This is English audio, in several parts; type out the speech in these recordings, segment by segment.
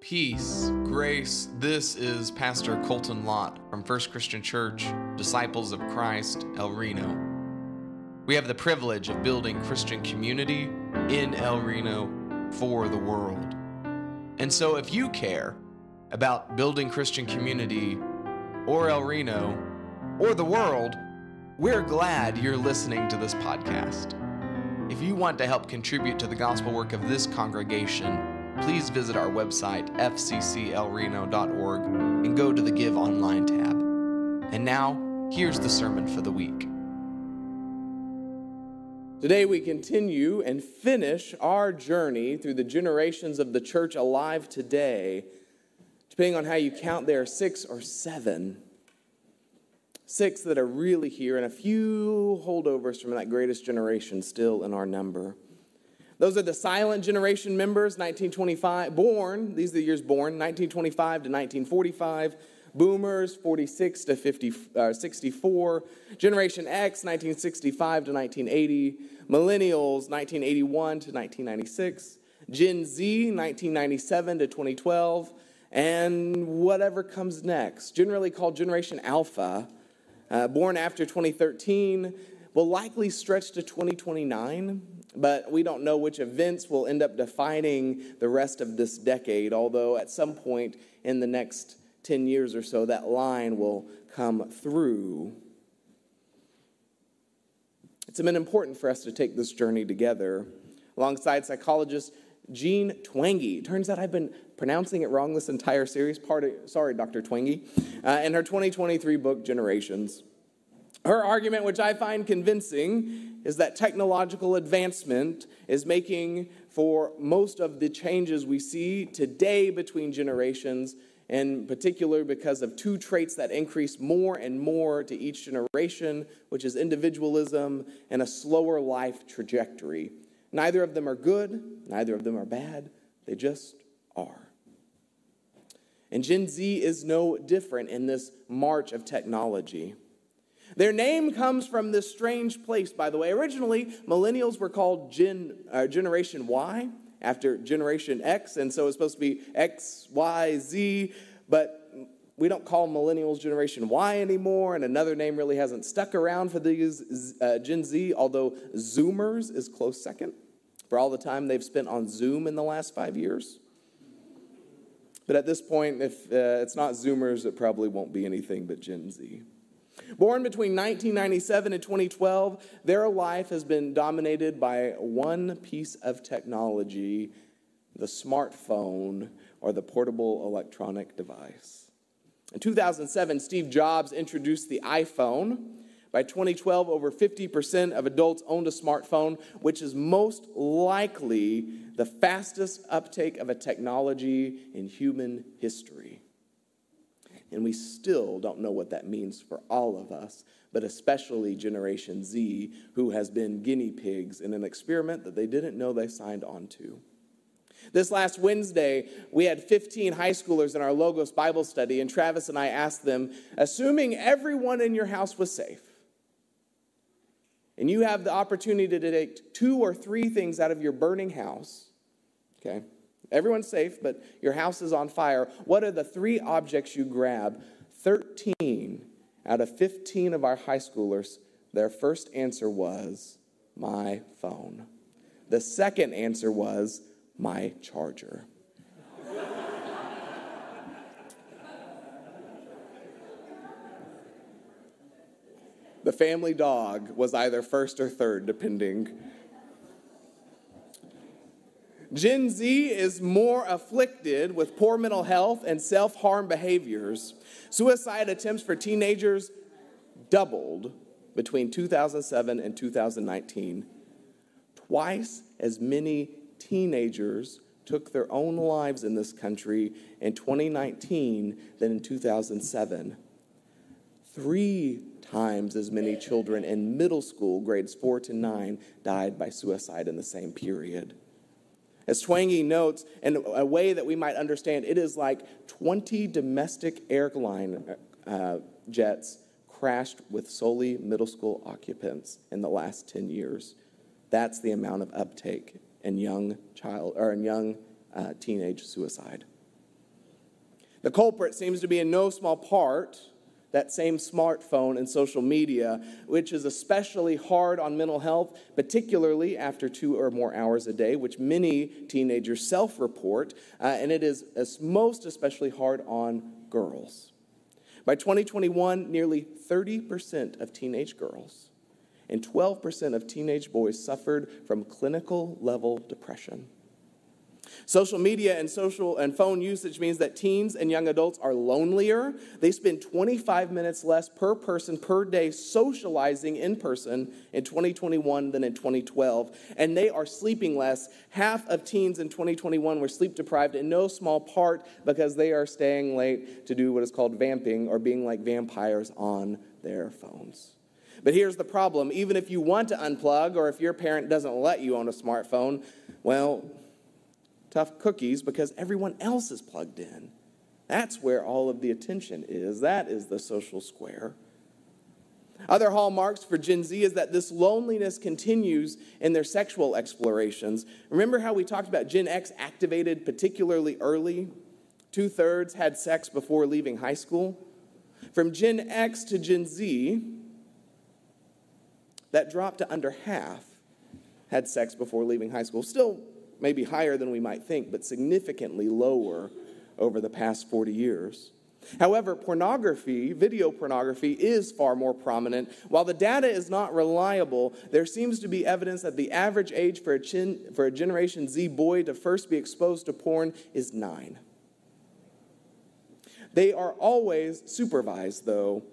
Peace, grace. This is Pastor Colton Lott from First Christian Church, Disciples of Christ, El Reno. We have the privilege of building Christian community in El Reno for the world. And so, if you care about building Christian community or El Reno or the world, we're glad you're listening to this podcast. If you want to help contribute to the gospel work of this congregation, please visit our website, fcclreno.org, and go to the Give Online tab. And now, here's the sermon for the week. Today, we continue and finish our journey through the generations of the church alive today. Depending on how you count, there are six or seven. Six that are really here, and a few holdovers from that greatest generation still in our number. Those are the silent generation members, 1925, born, these are the years born, 1925 to 1945. Boomers, 46 to 50, uh, 64. Generation X, 1965 to 1980. Millennials, 1981 to 1996. Gen Z, 1997 to 2012. And whatever comes next, generally called Generation Alpha, uh, born after 2013, will likely stretch to 2029, but we don't know which events will end up defining the rest of this decade, although at some point in the next 10 years or so, that line will come through. It's been important for us to take this journey together alongside psychologist Jean Twenge. Turns out I've been pronouncing it wrong this entire series. Of, sorry, Dr. Twenge. Uh, in her 2023 book, Generations. Her argument, which I find convincing, is that technological advancement is making for most of the changes we see today between generations, in particular because of two traits that increase more and more to each generation, which is individualism and a slower life trajectory. Neither of them are good, neither of them are bad, they just are. And Gen Z is no different in this march of technology. Their name comes from this strange place, by the way. Originally, millennials were called Gen, uh, Generation Y after Generation X, and so it's supposed to be X, Y, Z, but we don't call millennials Generation Y anymore, and another name really hasn't stuck around for these uh, Gen Z, although Zoomers is close second for all the time they've spent on Zoom in the last five years. But at this point, if uh, it's not Zoomers, it probably won't be anything but Gen Z. Born between 1997 and 2012, their life has been dominated by one piece of technology the smartphone or the portable electronic device. In 2007, Steve Jobs introduced the iPhone. By 2012, over 50% of adults owned a smartphone, which is most likely the fastest uptake of a technology in human history. And we still don't know what that means for all of us, but especially Generation Z, who has been guinea pigs in an experiment that they didn't know they signed on to. This last Wednesday, we had 15 high schoolers in our Logos Bible study, and Travis and I asked them, assuming everyone in your house was safe, and you have the opportunity to take two or three things out of your burning house, okay? Everyone's safe, but your house is on fire. What are the three objects you grab? 13 out of 15 of our high schoolers, their first answer was my phone. The second answer was my charger. The family dog was either first or third, depending Gen Z is more afflicted with poor mental health and self harm behaviors. Suicide attempts for teenagers doubled between 2007 and 2019. Twice as many teenagers took their own lives in this country in 2019 than in 2007. Three times as many children in middle school, grades four to nine, died by suicide in the same period. As Twenge notes, in a way that we might understand, it is like 20 domestic airline uh, jets crashed with solely middle school occupants in the last 10 years. That's the amount of uptake in young child or in young uh, teenage suicide. The culprit seems to be in no small part that same smartphone and social media, which is especially hard on mental health, particularly after two or more hours a day, which many teenagers self report, uh, and it is most especially hard on girls. By 2021, nearly 30% of teenage girls and 12% of teenage boys suffered from clinical level depression. Social media and social and phone usage means that teens and young adults are lonelier. They spend 25 minutes less per person per day socializing in person in 2021 than in 2012, and they are sleeping less. Half of teens in 2021 were sleep deprived in no small part because they are staying late to do what is called vamping or being like vampires on their phones. But here's the problem even if you want to unplug or if your parent doesn't let you on a smartphone, well, tough cookies because everyone else is plugged in. That's where all of the attention is. That is the social square. Other hallmarks for Gen Z is that this loneliness continues in their sexual explorations. Remember how we talked about Gen X activated particularly early? Two thirds had sex before leaving high school. From Gen X to Gen Z, that dropped to under half had sex before leaving high school. Still maybe higher than we might think, but significantly lower over the past 40 years. However, pornography, video pornography, is far more prominent. While the data is not reliable, there seems to be evidence that the average age for a, chin, for a Generation Z boy to first be exposed to porn is nine. They are always supervised, though,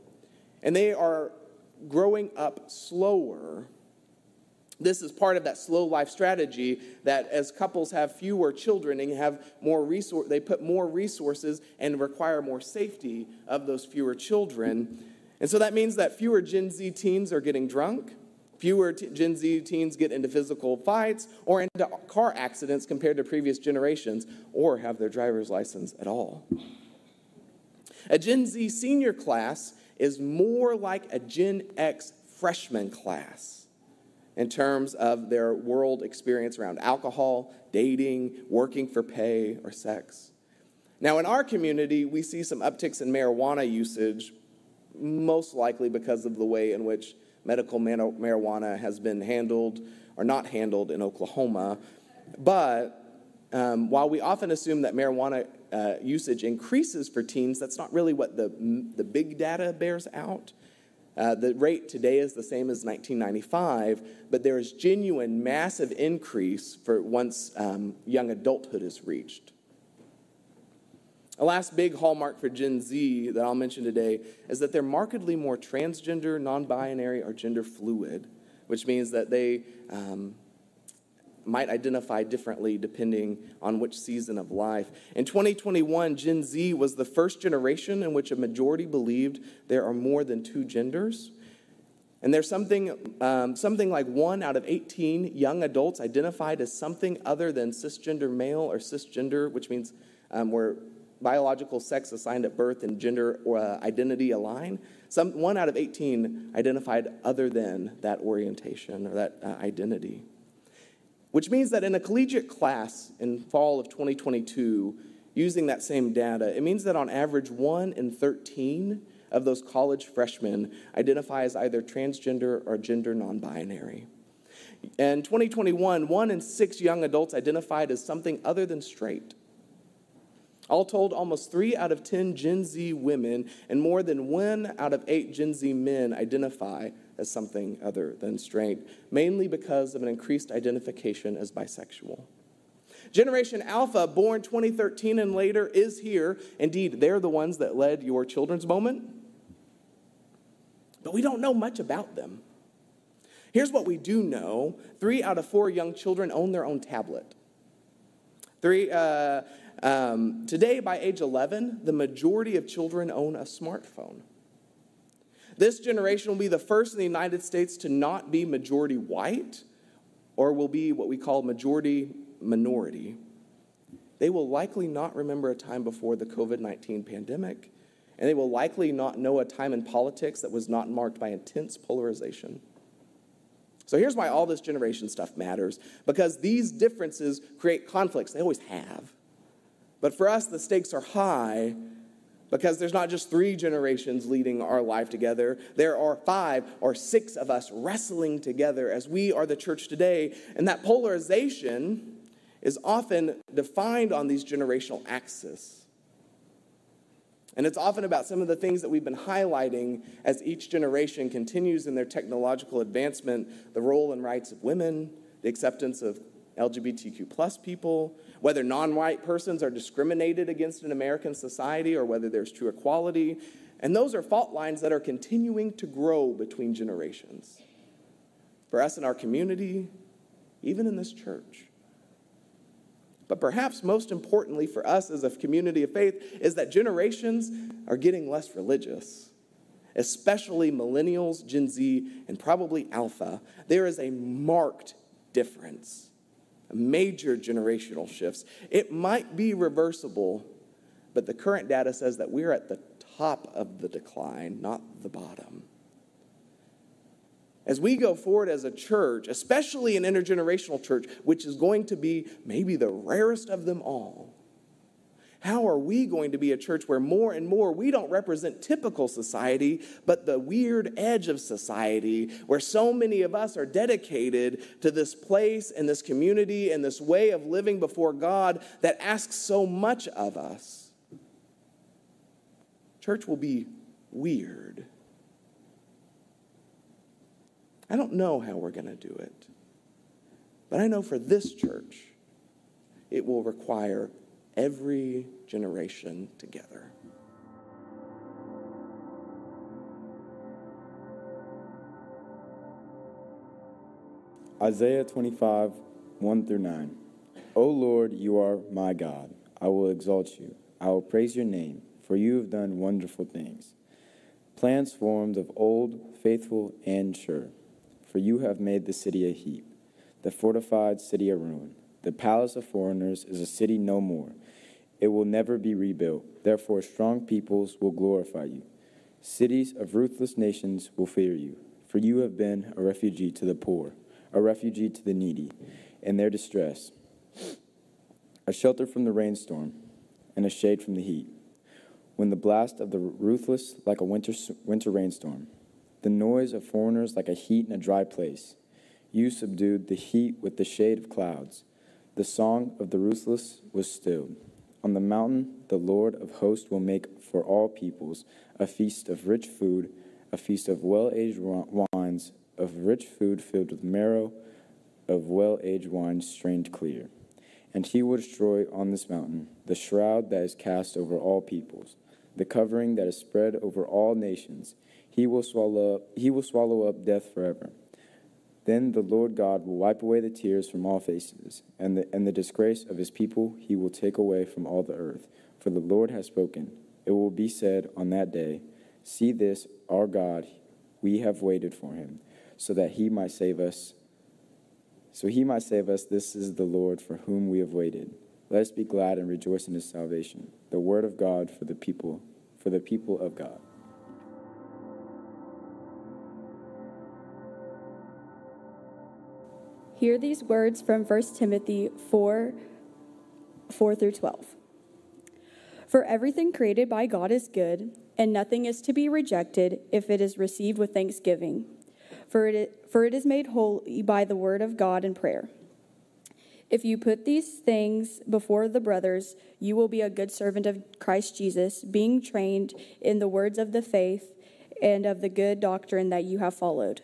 and they are growing up slower this is part of that slow life strategy that as couples have fewer children and have more resource they put more resources and require more safety of those fewer children. And so that means that fewer gen z teens are getting drunk fewer t- gen z teens get into physical fights or into car accidents compared to previous generations or have their driver's license at all. A gen z senior class is more like a gen x freshman class in terms of their world experience around alcohol, dating, working for pay, or sex. Now, in our community, we see some upticks in marijuana usage, most likely because of the way in which medical marijuana has been handled or not handled in Oklahoma. But um, while we often assume that marijuana uh, usage increases for teens, that's not really what the, the big data bears out. Uh, the rate today is the same as 1995, but there is genuine massive increase for once um, young adulthood is reached. A last big hallmark for Gen Z that I'll mention today is that they're markedly more transgender, non binary, or gender fluid, which means that they um, might identify differently depending on which season of life. In 2021, Gen Z was the first generation in which a majority believed there are more than two genders. And there's something, um, something like one out of 18 young adults identified as something other than cisgender male or cisgender, which means um, where biological sex assigned at birth and gender or, uh, identity align. Some, one out of 18 identified other than that orientation or that uh, identity which means that in a collegiate class in fall of 2022, using that same data, it means that on average, 1 in 13 of those college freshmen identify as either transgender or gender non binary. In 2021, 1 in 6 young adults identified as something other than straight. All told, almost 3 out of 10 Gen Z women and more than 1 out of 8 Gen Z men identify as something other than straight, mainly because of an increased identification as bisexual. Generation Alpha, born 2013 and later, is here. Indeed, they're the ones that led your children's moment. But we don't know much about them. Here's what we do know three out of four young children own their own tablet. Three, uh, um, today, by age 11, the majority of children own a smartphone. This generation will be the first in the United States to not be majority white or will be what we call majority minority. They will likely not remember a time before the COVID 19 pandemic, and they will likely not know a time in politics that was not marked by intense polarization. So here's why all this generation stuff matters because these differences create conflicts. They always have. But for us, the stakes are high because there's not just three generations leading our life together. There are five or six of us wrestling together as we are the church today. And that polarization is often defined on these generational axes. And it's often about some of the things that we've been highlighting as each generation continues in their technological advancement the role and rights of women, the acceptance of LGBTQ plus people, whether non white persons are discriminated against in American society or whether there's true equality. And those are fault lines that are continuing to grow between generations. For us in our community, even in this church. But perhaps most importantly for us as a community of faith is that generations are getting less religious, especially millennials, Gen Z, and probably Alpha. There is a marked difference, major generational shifts. It might be reversible, but the current data says that we're at the top of the decline, not the bottom. As we go forward as a church, especially an intergenerational church, which is going to be maybe the rarest of them all, how are we going to be a church where more and more we don't represent typical society, but the weird edge of society where so many of us are dedicated to this place and this community and this way of living before God that asks so much of us? Church will be weird. I don't know how we're going to do it. But I know for this church, it will require every generation together. Isaiah 25, 1 through 9. O Lord, you are my God. I will exalt you. I will praise your name, for you have done wonderful things. Plans formed of old, faithful, and sure for you have made the city a heap, the fortified city a ruin. The palace of foreigners is a city no more. It will never be rebuilt. Therefore, strong peoples will glorify you. Cities of ruthless nations will fear you, for you have been a refugee to the poor, a refugee to the needy in their distress, a shelter from the rainstorm, and a shade from the heat. When the blast of the ruthless, like a winter, winter rainstorm, the noise of foreigners like a heat in a dry place. You subdued the heat with the shade of clouds. The song of the ruthless was stilled. On the mountain, the Lord of hosts will make for all peoples a feast of rich food, a feast of well aged wines, of rich food filled with marrow, of well aged wine strained clear. And he will destroy on this mountain the shroud that is cast over all peoples, the covering that is spread over all nations he will swallow up, he will swallow up death forever. Then the Lord God will wipe away the tears from all faces, and the, and the disgrace of his people he will take away from all the earth. For the Lord has spoken. It will be said on that day, See this, our God, we have waited for him, so that he might save us. So he might save us. This is the Lord for whom we have waited. Let us be glad and rejoice in his salvation. The word of God for the people, for the people of God. Hear these words from 1 Timothy 4 4 through 12. For everything created by God is good, and nothing is to be rejected if it is received with thanksgiving, for it, for it is made holy by the word of God and prayer. If you put these things before the brothers, you will be a good servant of Christ Jesus, being trained in the words of the faith and of the good doctrine that you have followed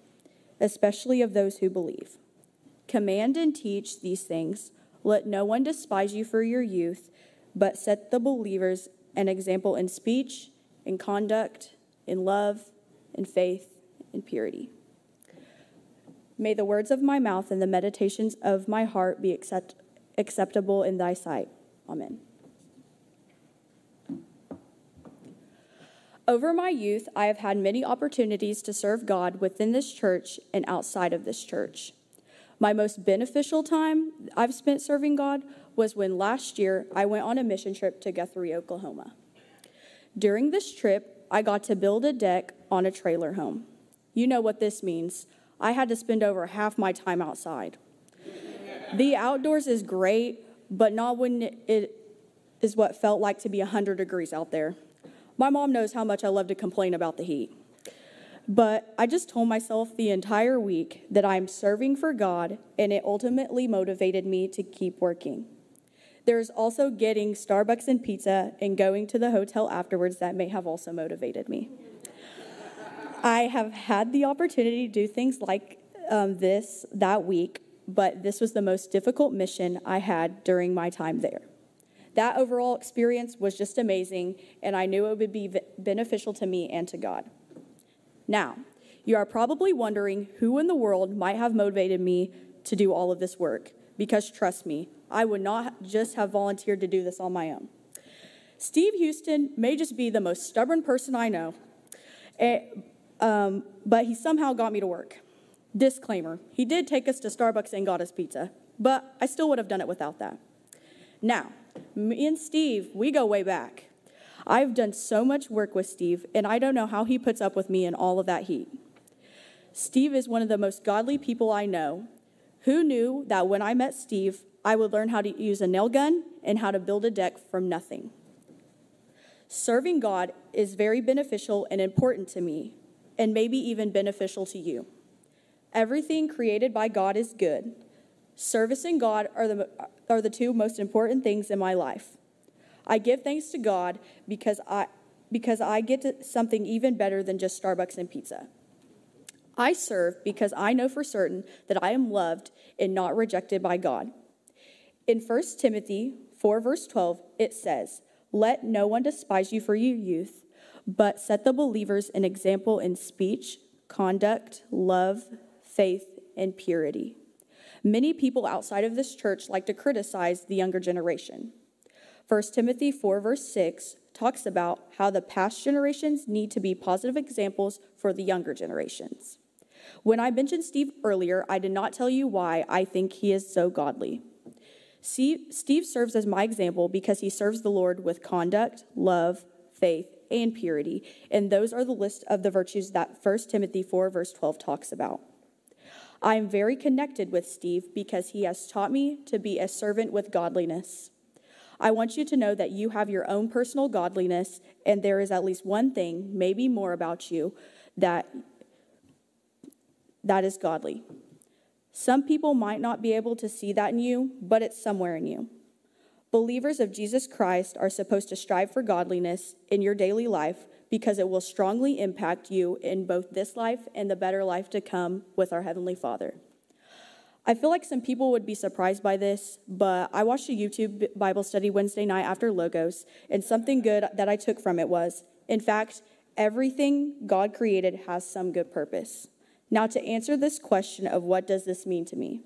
especially of those who believe. Command and teach these things. Let no one despise you for your youth, but set the believers an example in speech, in conduct, in love, in faith, in purity. May the words of my mouth and the meditations of my heart be accept- acceptable in thy sight. Amen. Over my youth, I have had many opportunities to serve God within this church and outside of this church. My most beneficial time I've spent serving God was when last year I went on a mission trip to Guthrie, Oklahoma. During this trip, I got to build a deck on a trailer home. You know what this means. I had to spend over half my time outside. The outdoors is great, but not when it is what felt like to be 100 degrees out there. My mom knows how much I love to complain about the heat. But I just told myself the entire week that I'm serving for God, and it ultimately motivated me to keep working. There's also getting Starbucks and pizza and going to the hotel afterwards that may have also motivated me. I have had the opportunity to do things like um, this that week, but this was the most difficult mission I had during my time there. That overall experience was just amazing, and I knew it would be beneficial to me and to God. Now, you are probably wondering who in the world might have motivated me to do all of this work, because trust me, I would not just have volunteered to do this on my own. Steve Houston may just be the most stubborn person I know, eh, um, but he somehow got me to work. Disclaimer he did take us to Starbucks and got us pizza, but I still would have done it without that. Now, me and Steve, we go way back. I've done so much work with Steve, and I don't know how he puts up with me in all of that heat. Steve is one of the most godly people I know. Who knew that when I met Steve, I would learn how to use a nail gun and how to build a deck from nothing? Serving God is very beneficial and important to me, and maybe even beneficial to you. Everything created by God is good. Service and God are the, are the two most important things in my life. I give thanks to God because I, because I get something even better than just Starbucks and pizza. I serve because I know for certain that I am loved and not rejected by God. In 1 Timothy 4, verse 12, it says, Let no one despise you for your youth, but set the believers an example in speech, conduct, love, faith, and purity. Many people outside of this church like to criticize the younger generation. 1 Timothy 4, verse 6 talks about how the past generations need to be positive examples for the younger generations. When I mentioned Steve earlier, I did not tell you why I think he is so godly. Steve serves as my example because he serves the Lord with conduct, love, faith, and purity, and those are the list of the virtues that 1 Timothy 4, verse 12 talks about. I am very connected with Steve because he has taught me to be a servant with godliness. I want you to know that you have your own personal godliness, and there is at least one thing, maybe more about you, that, that is godly. Some people might not be able to see that in you, but it's somewhere in you. Believers of Jesus Christ are supposed to strive for godliness in your daily life because it will strongly impact you in both this life and the better life to come with our Heavenly Father. I feel like some people would be surprised by this, but I watched a YouTube Bible study Wednesday night after Logos, and something good that I took from it was in fact, everything God created has some good purpose. Now, to answer this question of what does this mean to me?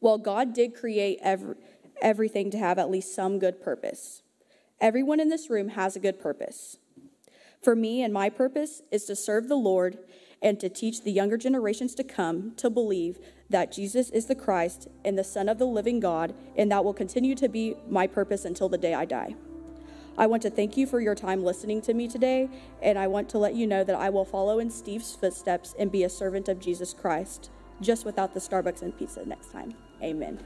Well, God did create every, everything to have at least some good purpose. Everyone in this room has a good purpose. For me and my purpose is to serve the Lord and to teach the younger generations to come to believe that Jesus is the Christ and the Son of the living God, and that will continue to be my purpose until the day I die. I want to thank you for your time listening to me today, and I want to let you know that I will follow in Steve's footsteps and be a servant of Jesus Christ, just without the Starbucks and pizza next time. Amen.